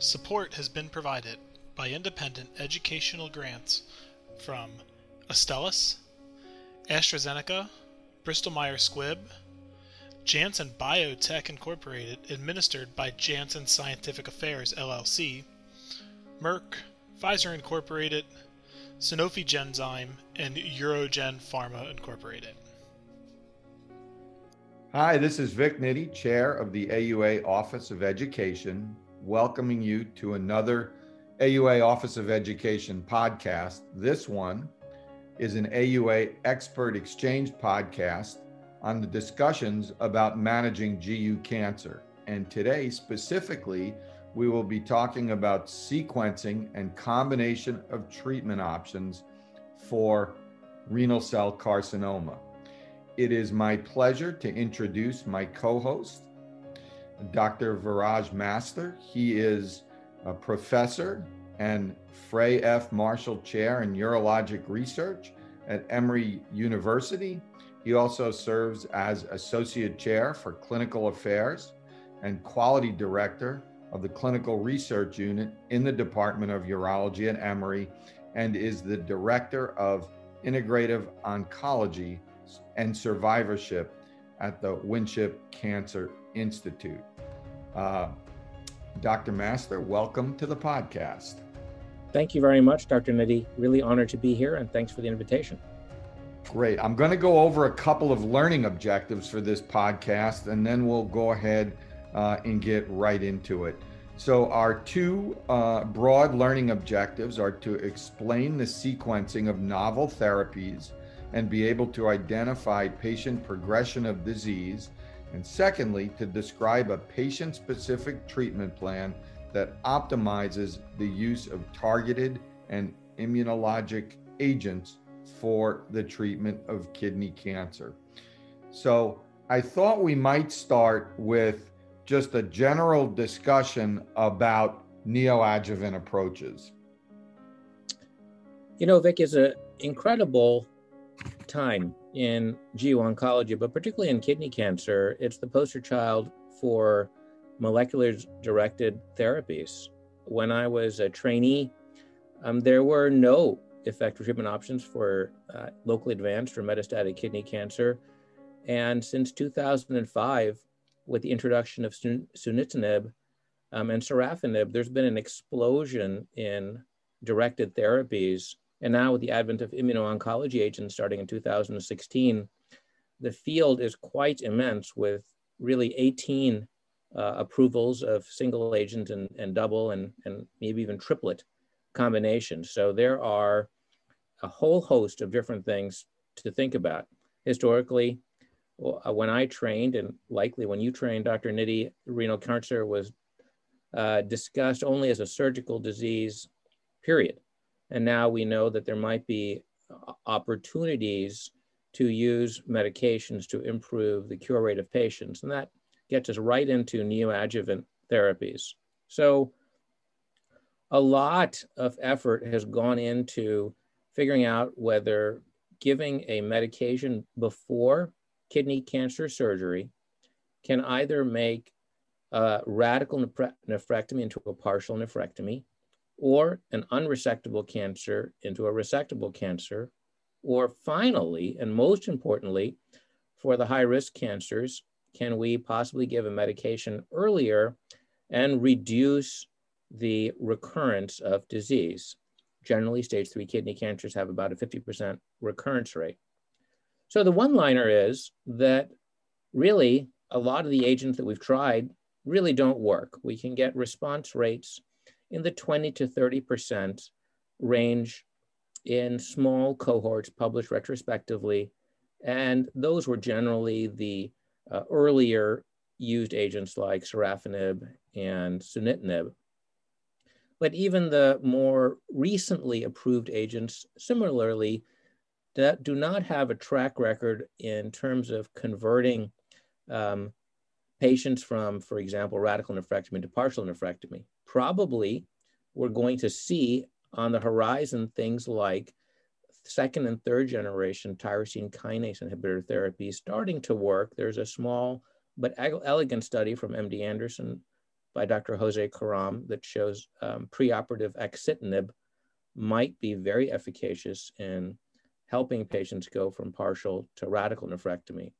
Support has been provided by independent educational grants from Astellas, AstraZeneca, Bristol Myers Squibb, Janssen Biotech Incorporated, administered by Janssen Scientific Affairs LLC, Merck, Pfizer Incorporated, Sanofi Genzyme, and UroGen Pharma Incorporated. Hi, this is Vic Nitti, Chair of the AUA Office of Education, welcoming you to another AUA Office of Education podcast. This one is an AUA Expert Exchange podcast on the discussions about managing GU cancer. And today, specifically, we will be talking about sequencing and combination of treatment options for renal cell carcinoma. It is my pleasure to introduce my co host, Dr. Viraj Master. He is a professor and Fray F. Marshall Chair in Urologic Research at Emory University. He also serves as Associate Chair for Clinical Affairs and Quality Director of the Clinical Research Unit in the Department of Urology at Emory and is the Director of Integrative Oncology and Survivorship at the Winship Cancer Institute. Uh, Dr. Master, welcome to the podcast. Thank you very much, Dr. Nitti. Really honored to be here, and thanks for the invitation. Great. I'm going to go over a couple of learning objectives for this podcast, and then we'll go ahead uh, and get right into it. So, our two uh, broad learning objectives are to explain the sequencing of novel therapies and be able to identify patient progression of disease. And secondly, to describe a patient specific treatment plan that optimizes the use of targeted and immunologic agents for the treatment of kidney cancer. So, I thought we might start with just a general discussion about neoadjuvant approaches. You know, Vic is an incredible time in GU oncology, but particularly in kidney cancer. It's the poster child for molecular directed therapies. When I was a trainee, um, there were no effective treatment options for uh, locally advanced or metastatic kidney cancer. And since 2005, with the introduction of sunitinib um, and sorafenib, there's been an explosion in directed therapies. And now, with the advent of immuno-oncology agents starting in 2016, the field is quite immense with really 18 uh, approvals of single agent and, and double and, and maybe even triplet combinations. So there are a whole host of different things to think about. Historically, uh, when I trained, and likely when you trained, Dr. Nitti, renal cancer was uh, discussed only as a surgical disease, period. And now we know that there might be uh, opportunities to use medications to improve the cure rate of patients. And that gets us right into neoadjuvant therapies. So a lot of effort has gone into figuring out whether giving a medication before kidney cancer surgery can either make a radical nephrectomy into a partial nephrectomy or an unresectable cancer into a resectable cancer, or finally, and most importantly, for the high risk cancers, can we possibly give a medication earlier and reduce the recurrence of disease? Generally, stage three kidney cancers have about a 50% recurrence rate. So the one liner is that really a lot of the agents that we've tried really don't work. We can get response rates in the 20 to 30% range in small cohorts published retrospectively. And those were generally the uh, earlier used agents like sorafenib and sunitinib. But even the more recently approved agents similarly that do not have a track record in terms of converting um, patients from, for example, radical nephrectomy to partial nephrectomy. Probably we're going to see on the horizon things like second and third generation tyrosine kinase inhibitor therapy starting to work. There's a small but elegant study from MD Anderson by Dr. Jose Karam that shows um, preoperative axitinib might be very efficacious in helping patients go from partial to radical nephrectomy.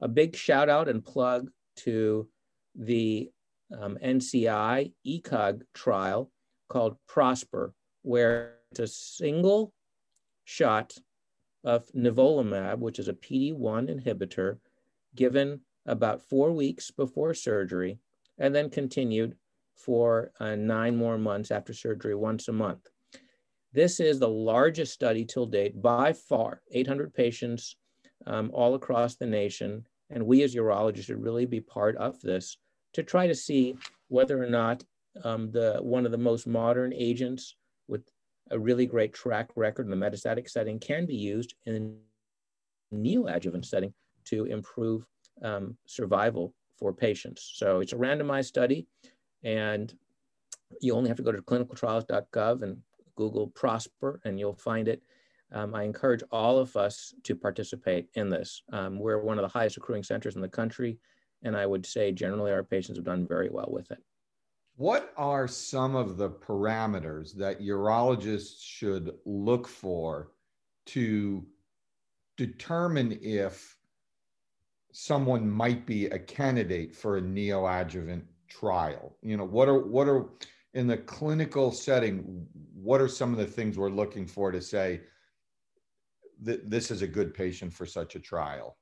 A big shout out and plug to the um, NCI ECOG trial called PROSPER, where it's a single shot of nivolumab, which is a PD-1 inhibitor, given about four weeks before surgery, and then continued for uh, nine more months after surgery, once a month. This is the largest study till date by far, 800 patients um, all across the nation. And we as urologists should really be part of this to try to see whether or not um, the one of the most modern agents with a really great track record in the metastatic setting can be used in a neoadjuvant setting to improve um, survival for patients. So it's a randomized study, and you only have to go to clinicaltrials.gov and Google Prosper, and you'll find it. Um, I encourage all of us to participate in this. Um, we're one of the highest accruing centers in the country, and I would say generally our patients have done very well with it. What are some of the parameters that urologists should look for to determine if someone might be a candidate for a neoadjuvant trial? You know, what are what are in the clinical setting, what are some of the things we're looking for to say that this is a good patient for such a trial?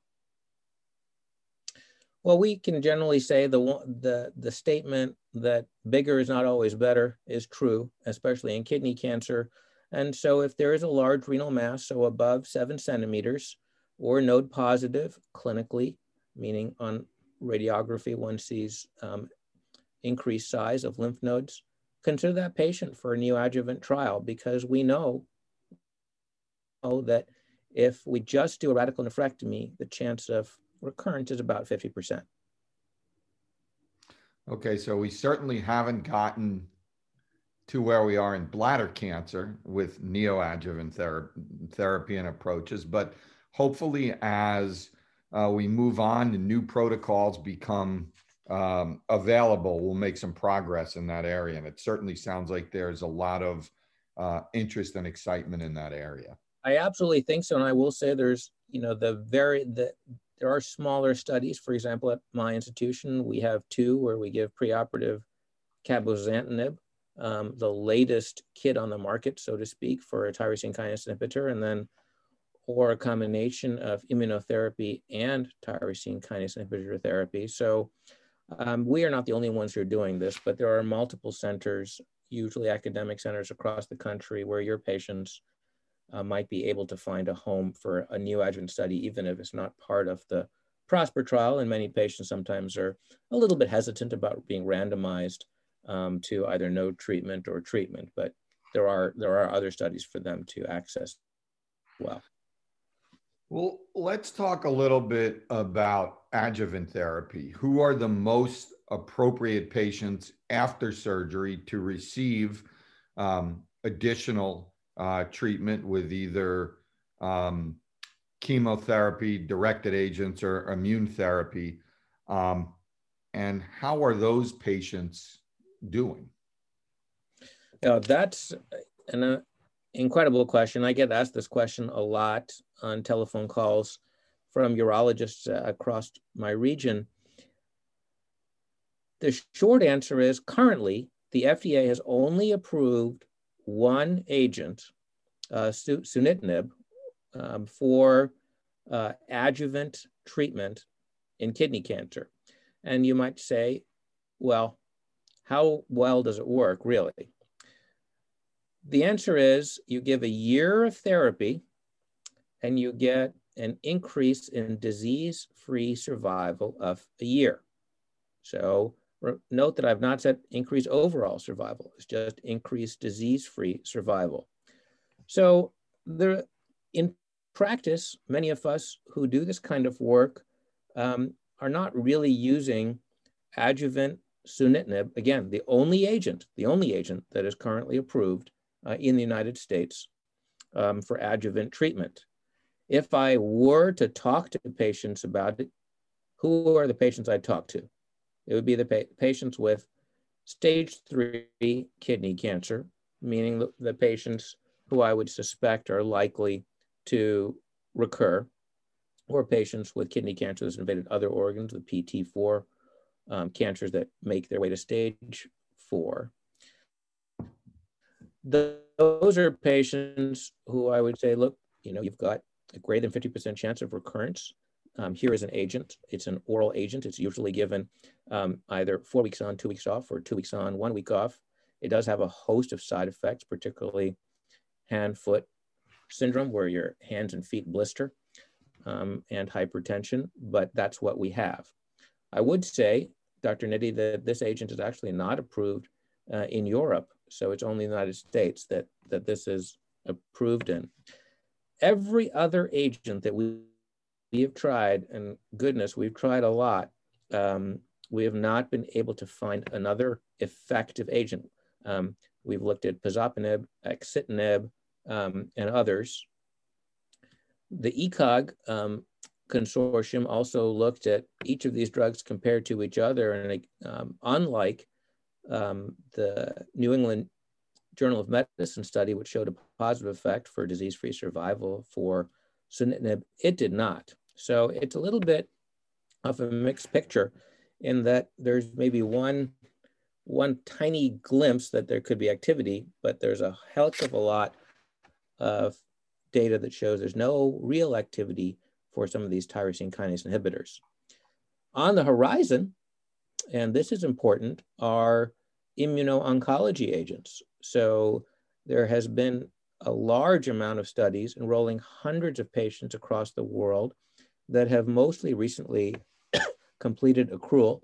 Well, we can generally say the the the statement that bigger is not always better is true, especially in kidney cancer. And so, if there is a large renal mass, so above seven centimeters, or node positive clinically, meaning on radiography one sees um, increased size of lymph nodes, consider that patient for a neoadjuvant trial because we know, know that if we just do a radical nephrectomy, the chance of recurrence is about 50%. Okay, so we certainly haven't gotten to where we are in bladder cancer with neoadjuvant ther- therapy and approaches, but hopefully, as uh, we move on and new protocols become um, available, we'll make some progress in that area. And it certainly sounds like there's a lot of uh, interest and excitement in that area. I absolutely think so, and I will say there's you know the very the there are smaller studies. For example, at my institution, we have two where we give preoperative cabozantinib, um, the latest kit on the market, so to speak, for a tyrosine kinase inhibitor, and then or a combination of immunotherapy and tyrosine kinase inhibitor therapy. So um, we are not the only ones who are doing this, but there are multiple centers, usually academic centers across the country, where your patients uh, might be able to find a home for a new neoadjuvant study, even if it's not part of the PROSPER trial. And many patients sometimes are a little bit hesitant about being randomized um, to either no treatment or treatment, but there are there are other studies for them to access well. Well, let's talk a little bit about adjuvant therapy. Who are the most appropriate patients after surgery to receive um, additional uh, treatment with either um, chemotherapy, directed agents, or immune therapy? Um, and how are those patients doing? Yeah, that's an uh, incredible question. I get asked this question a lot on telephone calls from urologists uh, across my region. The short answer is currently the FDA has only approved one agent, uh, sunitinib, um, for uh, adjuvant treatment in kidney cancer. And you might say, well, how well does it work really? The answer is you give a year of therapy and you get an increase in disease free survival of a year. So note that I've not said increased overall survival, it's just increased disease free survival. So there, in practice, many of us who do this kind of work um, are not really using adjuvant sunitinib, again, the only agent, the only agent that is currently approved uh, in the United States um, for adjuvant treatment. If I were to talk to patients about it, who are the patients I talk to? It would be the pa patients with stage three kidney cancer, meaning the, the patients who I would suspect are likely to recur, or patients with kidney cancer that's invaded other organs, the PT4 um, cancers that make their way to stage four. Those are patients who I would say, look, you know, you've got a greater than 50% chance of recurrence. Um, here is an agent. It's an oral agent. It's usually given um, either four weeks on, two weeks off, or two weeks on, one week off. It does have a host of side effects, particularly hand foot syndrome, where your hands and feet blister, um, and hypertension, but that's what we have. I would say, Dr. Nitti, that this agent is actually not approved uh, in Europe, so it's only the United States that, that this is approved in. Every other agent that we, we have tried, and goodness, we've tried a lot, um, we have not been able to find another effective agent. Um, we've looked at pazopanib, axitinib, um, and others. The ECOG um, consortium also looked at each of these drugs compared to each other, and um, unlike um, the New England Journal of Medicine study, which showed a positive effect for disease-free survival for sunitinib, it did not. So it's a little bit of a mixed picture in that there's maybe one one tiny glimpse that there could be activity, but there's a heck of a lot of data that shows there's no real activity for some of these tyrosine kinase inhibitors. On the horizon, and this is important, are immuno-oncology agents. So there has been a large amount of studies enrolling hundreds of patients across the world that have mostly recently completed accrual.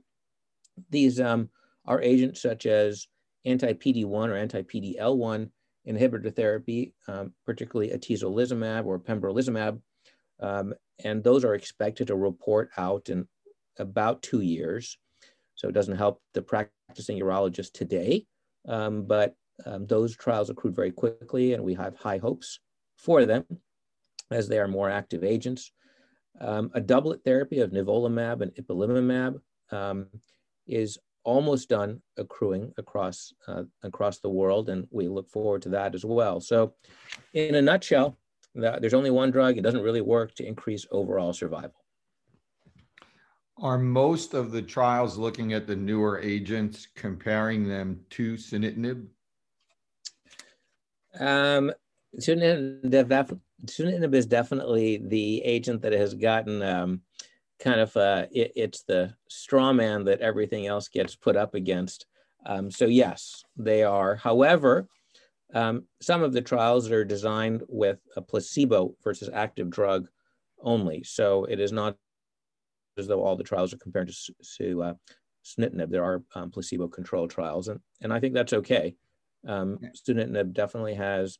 These um, are agents such as anti-PD-1 or anti-PD-L1 inhibitor therapy, um, particularly atezolizumab or pembrolizumab, um, and those are expected to report out in about two years. So it doesn't help the practicing urologist today, um, but um, those trials accrued very quickly, and we have high hopes for them as they are more active agents. Um, a doublet therapy of nivolumab and ipilimumab um, is almost done accruing across uh, across the world, and we look forward to that as well. So, in a nutshell, there's only one drug. It doesn't really work to increase overall survival. Are most of the trials looking at the newer agents, comparing them to sunitinib? Um, sunitinib is definitely the agent that has gotten um, kind of uh, it, it's the straw man that everything else gets put up against. Um, so yes, they are. However, um, some of the trials are designed with a placebo versus active drug only. So it is not as though all the trials are compared to, to uh, sunitinib. There are um, placebo-controlled trials, and, and I think that's okay. Um, sunitinib definitely has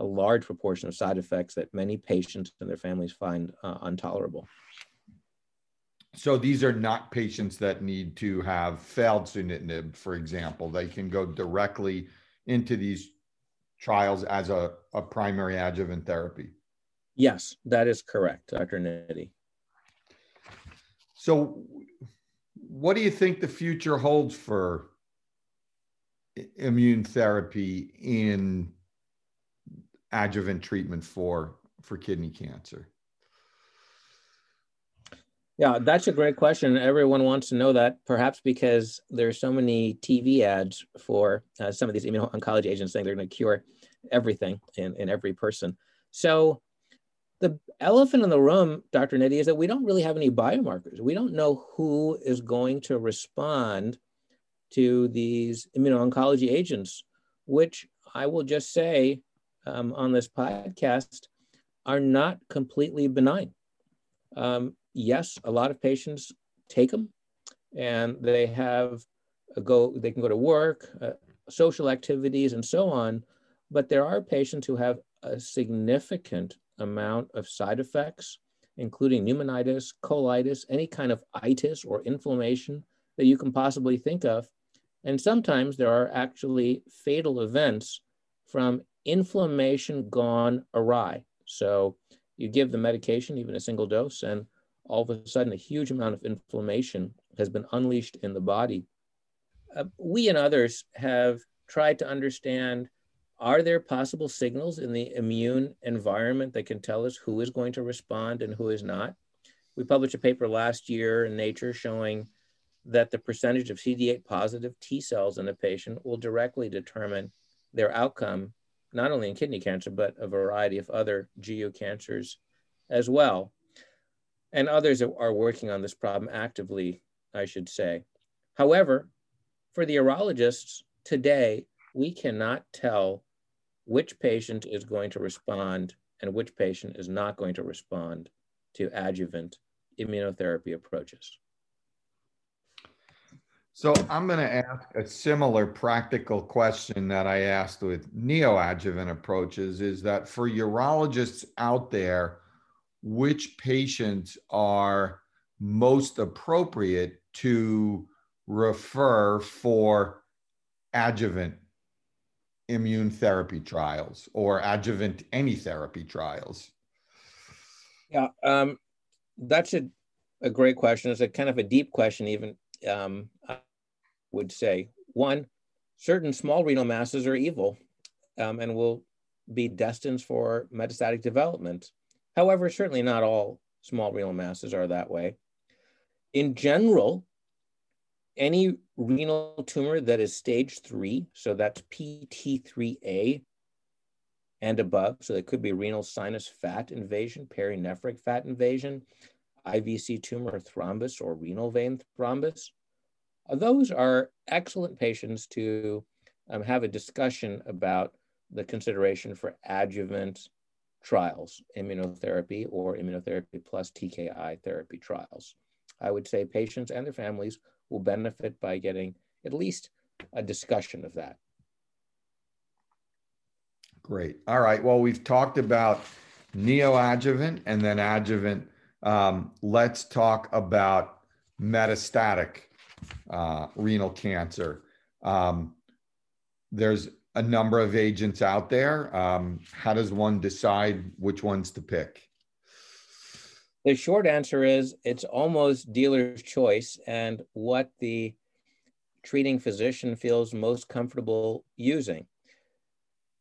a large proportion of side effects that many patients and their families find uh, intolerable. So these are not patients that need to have failed sunitinib, for example. They can go directly into these trials as a, a primary adjuvant therapy. Yes, that is correct, Dr. Nitti. So, what do you think the future holds for immune therapy in adjuvant treatment for for kidney cancer? Yeah, that's a great question. Everyone wants to know that, perhaps because there's so many TV ads for uh, some of these immuno-oncology agents saying they're going to cure everything in, in every person. So the elephant in the room, Dr. Nitti, is that we don't really have any biomarkers. We don't know who is going to respond to these immuno-oncology agents, which I will just say um, on this podcast are not completely benign. Um, yes, a lot of patients take them and they have go, they can go to work, uh, social activities, and so on. But there are patients who have a significant amount of side effects, including pneumonitis, colitis, any kind of itis or inflammation that you can possibly think of. And sometimes there are actually fatal events from inflammation gone awry. So you give the medication, even a single dose, and all of a sudden a huge amount of inflammation has been unleashed in the body. uh, we and others have tried to understand are there possible signals in the immune environment that can tell us who is going to respond and who is not? We published a paper last year in Nature showing that the percentage of CD8 positive T cells in a patient will directly determine their outcome, not only in kidney cancer, but a variety of other GU cancers as well. And others are working on this problem actively, I should say. However, for the urologists today, we cannot tell which patient is going to respond and which patient is not going to respond to adjuvant immunotherapy approaches. So I'm going to ask a similar practical question that I asked with neoadjuvant approaches is that for urologists out there, which patients are most appropriate to refer for adjuvant immune therapy trials or adjuvant any therapy trials? Yeah, um, that's a, a great question. It's a kind of a deep question, even. Um, I would say one, certain small renal masses are evil um, and will be destined for metastatic development. However, certainly not all small renal masses are that way. In general, any renal tumor that is stage three, so that's PT3A and above, so it could be renal sinus fat invasion, perinephric fat invasion, IVC tumor thrombus or renal vein thrombus. Uh, those are excellent patients to um, have a discussion about the consideration for adjuvant trials, immunotherapy or immunotherapy plus TKI therapy trials. I would say patients and their families will benefit by getting at least a discussion of that. Great. All right. Well, we've talked about neoadjuvant and then adjuvant. Um, let's talk about metastatic uh, renal cancer. Um, there's a number of agents out there. Um, how does one decide which ones to pick? The short answer is it's almost dealer's choice and what the treating physician feels most comfortable using.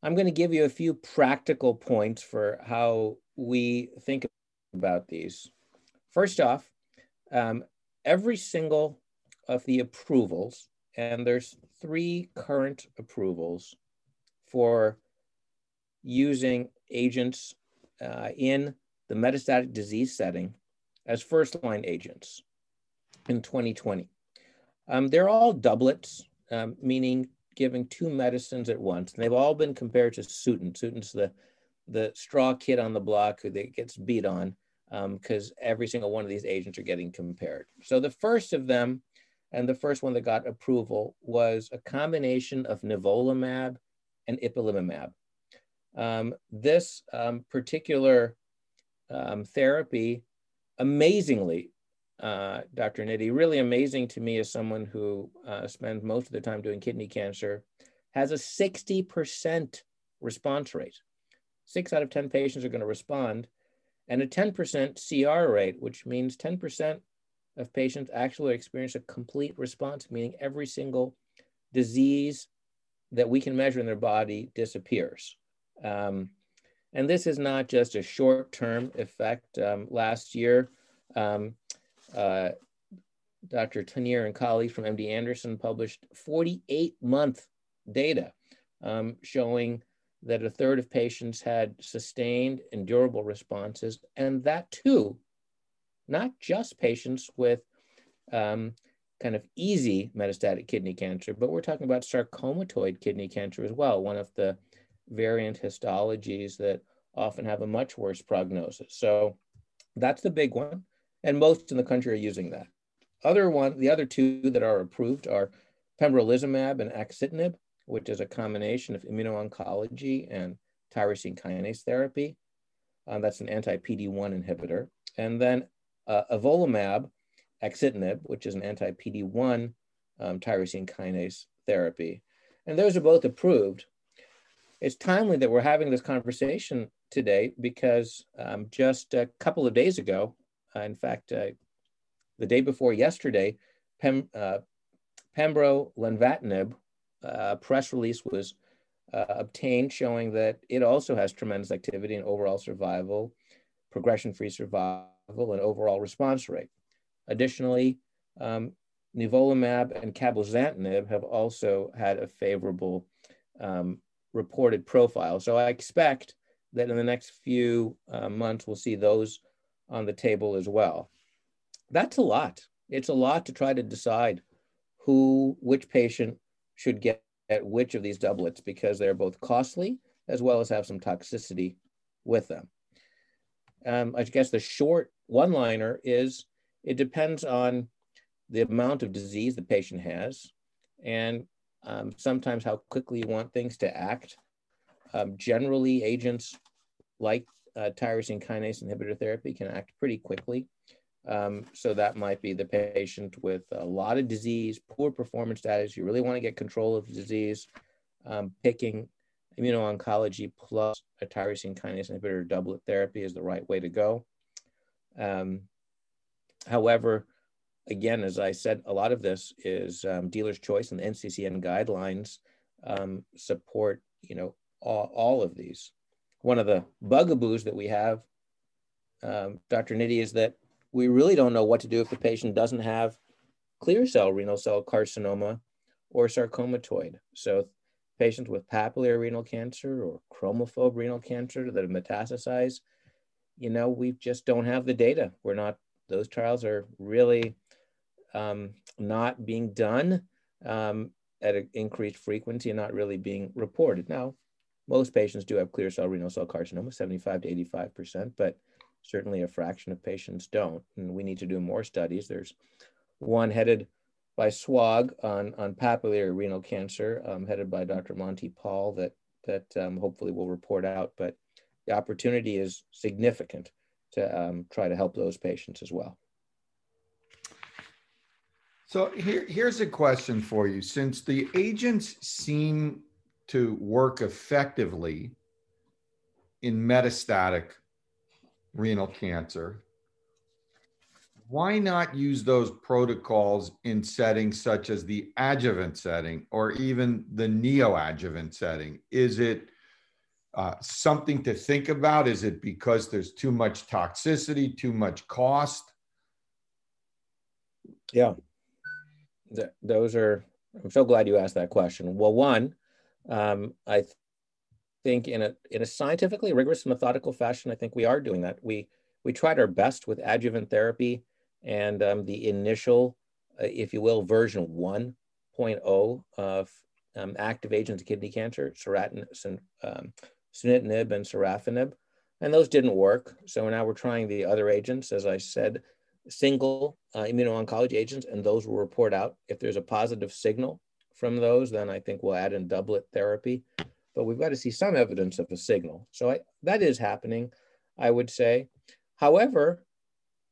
I'm going to give you a few practical points for how we think about these. First off, um, every single of the approvals, and there's three current approvals for using agents uh, in the metastatic disease setting as first line agents in 2020. Um, they're all doublets, um, meaning giving two medicines at once. And they've all been compared to Sutent. Sutent's the, the straw kid on the block who gets beat on because um, every single one of these agents are getting compared. So the first of them, and the first one that got approval, was a combination of nivolumab and ipilimumab. Um, this um, particular um, therapy, amazingly, uh, Dr. Nitti, really amazing to me as someone who uh, spends most of their time doing kidney cancer, has a 60% response rate. Six out of 10 patients are going to respond, and a 10% CR rate, which means 10% of patients actually experience a complete response, meaning every single disease that we can measure in their body disappears. Um, and this is not just a short term effect. Um, last year, um, uh, Dr. Tannir and colleagues from MD Anderson published 48 month data um, showing that a third of patients had sustained and durable responses, and that too, not just patients with um, kind of easy metastatic kidney cancer, but we're talking about sarcomatoid kidney cancer as well, one of the variant histologies that often have a much worse prognosis. So that's the big one. And most in the country are using that. Other one, the other two that are approved are pembrolizumab and axitinib, which is a combination of immuno-oncology and tyrosine kinase therapy. Um, that's an anti-PD-1 inhibitor. And then uh, avelumab, axitinib, which is an anti-PD-1 um, tyrosine kinase therapy. And those are both approved it's timely that we're having this conversation today because um, just a couple of days ago, uh, in fact, uh, the day before yesterday, Pem, uh, Pembro lenvatinib, a press release was uh, obtained showing that it also has tremendous activity in overall survival, progression-free survival, and overall response rate. Additionally, um, nivolumab and cabozantinib have also had a favorable um, reported profile. So I expect that in the next few uh, months, we'll see those on the table as well. That's a lot. It's a lot to try to decide who, which patient should get at which of these doublets because they're both costly as well as have some toxicity with them. Um, I guess the short one liner is it depends on the amount of disease the patient has and um, sometimes how quickly you want things to act. Um, generally, agents like uh, tyrosine kinase inhibitor therapy can act pretty quickly. Um, so that might be the patient with a lot of disease, poor performance status. You really want to get control of the disease. Um, picking immuno-oncology plus a tyrosine kinase inhibitor doublet therapy is the right way to go. Um, however, again, as I said, a lot of this is um, dealer's choice, and the NCCN guidelines um, support, you know, all, all, of these. One of the bugaboos that we have, um, Dr. Nitti, is that we really don't know what to do if the patient doesn't have clear cell renal cell carcinoma or sarcomatoid. So patients with papillary renal cancer or chromophobe renal cancer that have metastasized, you know, we just don't have the data. We're not, those trials are really um, not being done um, at an increased frequency and not really being reported. Now, most patients do have clear cell renal cell carcinoma, 75 to 85%, but certainly a fraction of patients don't. And we need to do more studies. There's one headed by SWOG on, on papillary renal cancer, um, headed by Dr. Monty Pal, that, that um, hopefully will report out. But the opportunity is significant to um, try to help those patients as well. So here, here's a question for you. Since the agents seem to work effectively in metastatic renal cancer, why not use those protocols in settings such as the adjuvant setting or even the neoadjuvant setting? Is it uh, something to think about? Is it because there's too much toxicity, too much cost? Yeah, th- those are, I'm so glad you asked that question. Well, one, um, I think in a, in a scientifically rigorous, methodical fashion, I think we are doing that. We, we tried our best with adjuvant therapy and um, the initial, uh, if you will, version 1.0 of um, active agents of kidney cancer, seratin, um, sunitinib and sorafenib, and those didn't work. So now we're trying the other agents, as I said, single uh, immuno-oncology agents, and those will report out. If there's a positive signal from those, then I think we'll add in doublet therapy. But we've got to see some evidence of a signal. So I, that is happening, I would say. However,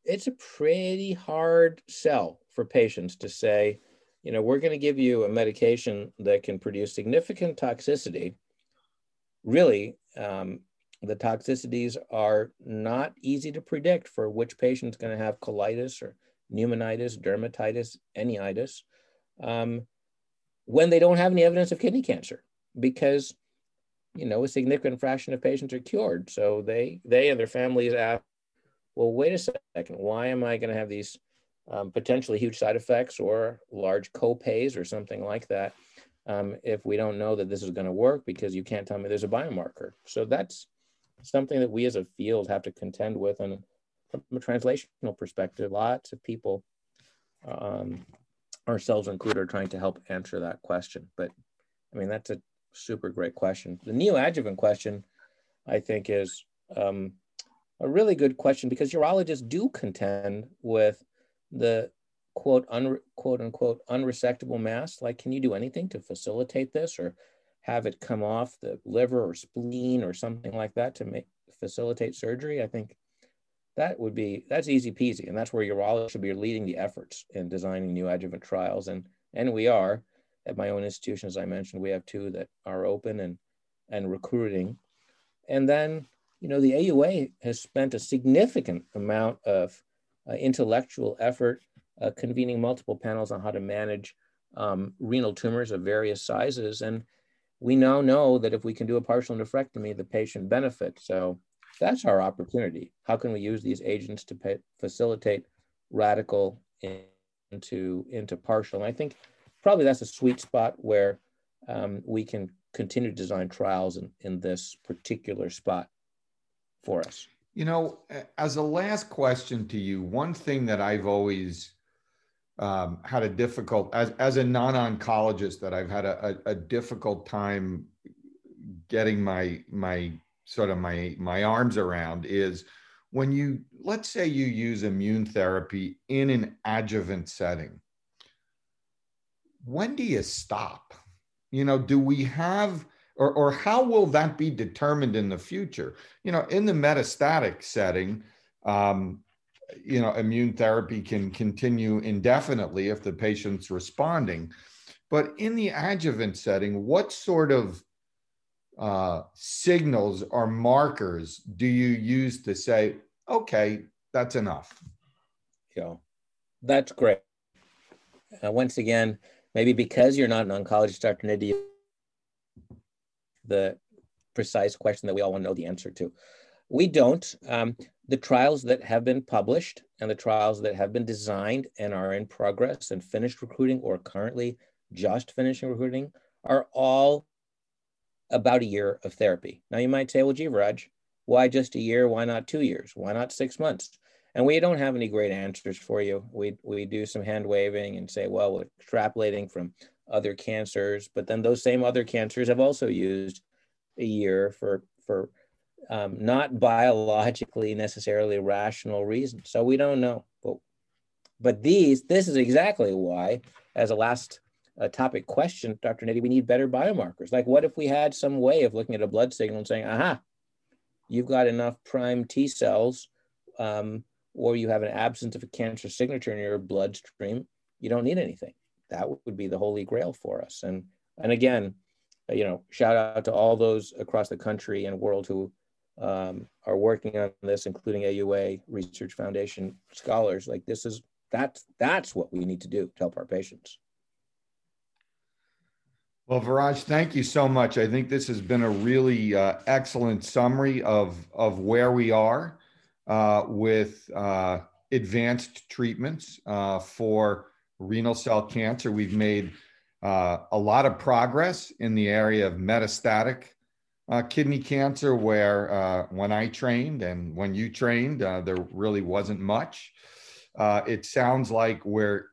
it's a pretty hard sell for patients to say, you know, we're going to give you a medication that can produce significant toxicity. Really, um, the toxicities are not easy to predict for which patient's going to have colitis or pneumonitis, dermatitis, enneitis, um, when they don't have any evidence of kidney cancer, because you know a significant fraction of patients are cured. So they they and their families ask, well, wait a second, why am I going to have these um, potentially huge side effects or large co-pays or something like that? Um, if we don't know that this is going to work because you can't tell me there's a biomarker. So that's something that we as a field have to contend with. And from a translational perspective, lots of people, um, ourselves included, are trying to help answer that question. But I mean, that's a super great question. The neoadjuvant question, I think, is um, a really good question because urologists do contend with the quote, un, quote unquote, unresectable mass. Like, can you do anything to facilitate this or have it come off the liver or spleen or something like that to make facilitate surgery, I think that would be that's easy peasy, and that's where urologists should be leading the efforts in designing new adjuvant trials, and and we are at my own institution, as I mentioned, we have two that are open and and recruiting, and then you know the AUA has spent a significant amount of uh, intellectual effort uh, convening multiple panels on how to manage um, renal tumors of various sizes. And we now know that if we can do a partial nephrectomy, the patient benefits. So that's our opportunity. How can we use these agents to pay, facilitate radical into, into partial? And I think probably that's a sweet spot where um, we can continue to design trials in, in this particular spot for us. You know, as a last question to you, one thing that I've always um, had a difficult as as a non-oncologist that I've had a, a, a, difficult time getting my my sort of my my arms around is when you let's say you use immune therapy in an adjuvant setting when do you stop? You know do we have or, or how will that be determined in the future? You know in the metastatic setting um, you know immune therapy can continue indefinitely if the patient's responding. But in the adjuvant setting what sort of uh, signals or markers do you use to say okay that's enough yeah. That's great. Uh, once again maybe because you're not an oncologist dr Nitti the precise question that we all want to know the answer to we don't um, the trials that have been published and the trials that have been designed and are in progress and finished recruiting or currently just finishing recruiting are all about a year of therapy. Now you might say, well, gee, Raj, why just a year? Why not two years? Why not six months? And we don't have any great answers for you. We, we do some hand waving and say, well, we're extrapolating from other cancers, but then those same other cancers have also used a year for, for um, not biologically necessarily rational reasons. So we don't know. But, but these, this is exactly why, as a last uh, topic question, Dr. Nitti, we need better biomarkers. Like, what if we had some way of looking at a blood signal and saying, aha, you've got enough prime T cells, um, or you have an absence of a cancer signature in your bloodstream, you don't need anything. That would be the holy grail for us. And and again, you know, shout out to all those across the country and world who um, are working on this, including AUA Research Foundation scholars. Like this is that's that's what we need to do to help our patients. Well, Viraj, thank you so much. I think this has been a really uh, excellent summary of of where we are uh, with uh, advanced treatments uh, for renal cell cancer. We've made uh, a lot of progress in the area of metastatic uh, kidney cancer, where when I trained and when you trained, there really wasn't much. It sounds like we're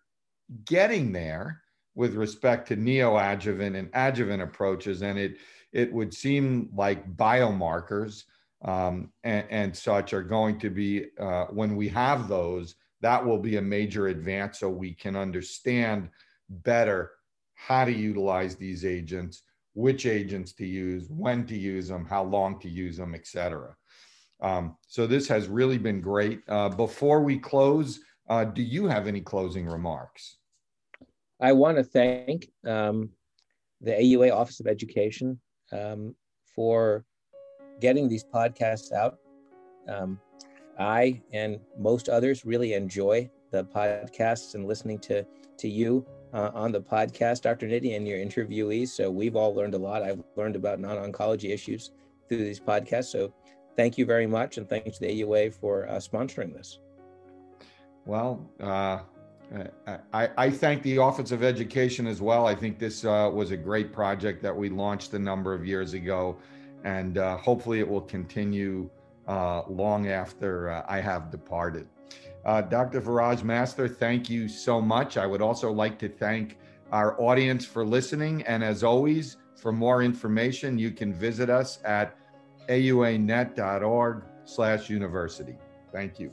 getting there with respect to neoadjuvant and adjuvant approaches, and it it would seem like biomarkers um, and, and, such are going to be uh, when we have those, that will be a major advance, so we can understand better how to utilize these agents which agents to use, when to use them, how long to use them, etc. Um, so this has really been great. Uh, before we close, uh, do you have any closing remarks? I want to thank um, the AUA Office of Education um, for getting these podcasts out. Um, I and most others really enjoy the podcasts and listening to to you uh, on the podcast, Dr. Nitti, and your interviewees. So we've all learned a lot. I've learned about non-oncology issues through these podcasts. So thank you very much, and thanks to the AUA for uh, sponsoring this. Well, uh, I, I, thank the Office of Education as well. I think this uh, was a great project that we launched a number of years ago, and uh, hopefully it will continue uh, long after I have departed. Uh, Dr. Viraj Master, thank you so much. I would also like to thank our audience for listening. And as always, for more information, you can visit us at auanet.org slash university. Thank you.